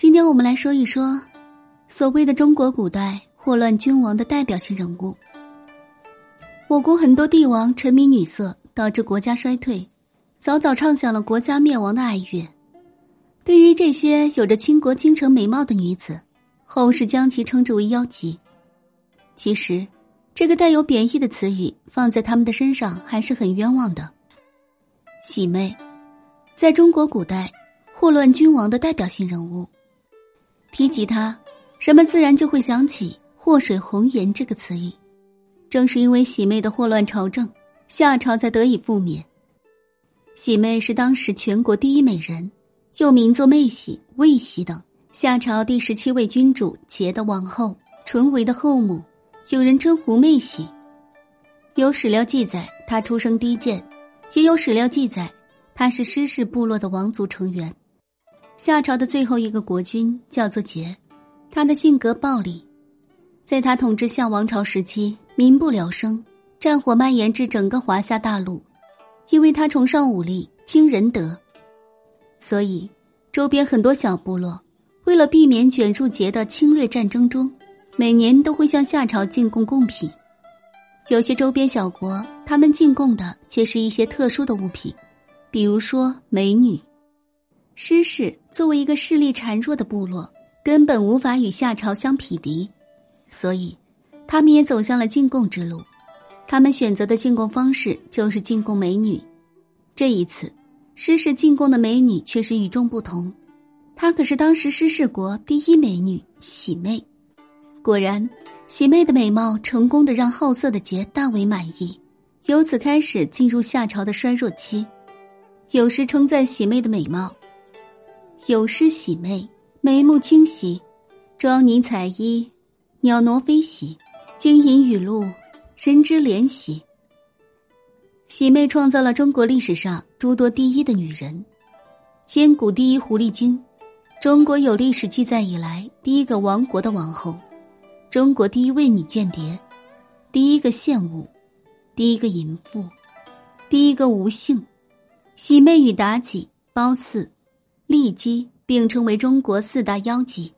今天我们来说一说，所谓的中国古代祸乱君王的代表性人物。我国很多帝王沉迷女色，导致国家衰退，早早唱响了国家灭亡的哀乐。对于这些有着倾国倾城美貌的女子，后世将其称之为妖姬。其实，这个带有贬义的词语放在他们的身上还是很冤枉的。喜妹，在中国古代祸乱君王的代表性人物。提及他，人们自然就会想起“祸水红颜”这个词语。正是因为喜妹的祸乱朝政，夏朝才得以覆灭。喜妹是当时全国第一美人，又名作妹喜、魏喜等。夏朝第十七位君主桀的王后，纯为的后母，有人称胡妹喜。有史料记载，她出生低贱；也有史料记载，她是施氏部落的王族成员。夏朝的最后一个国君叫做桀，他的性格暴戾，在他统治夏王朝时期，民不聊生，战火蔓延至整个华夏大陆。因为他崇尚武力、轻仁德，所以周边很多小部落为了避免卷入桀的侵略战争中，每年都会向夏朝进贡贡品。有些周边小国，他们进贡的却是一些特殊的物品，比如说美女。施氏作为一个势力孱弱的部落，根本无法与夏朝相匹敌，所以他们也走向了进贡之路。他们选择的进贡方式就是进贡美女。这一次，施氏进贡的美女却是与众不同，她可是当时施氏国第一美女喜妹。果然，喜妹的美貌成功的让好色的桀大为满意，由此开始进入夏朝的衰弱期。有时称赞喜妹的美貌。有诗喜妹，眉目清晰，妆拟彩衣，袅娜飞喜，晶莹雨露，神之怜喜。喜妹创造了中国历史上诸多第一的女人，千古第一狐狸精，中国有历史记载以来第一个亡国的王后，中国第一位女间谍，第一个献武，第一个淫妇，第一个无性。喜妹与妲己、褒姒。骊姬并称为中国四大妖姬。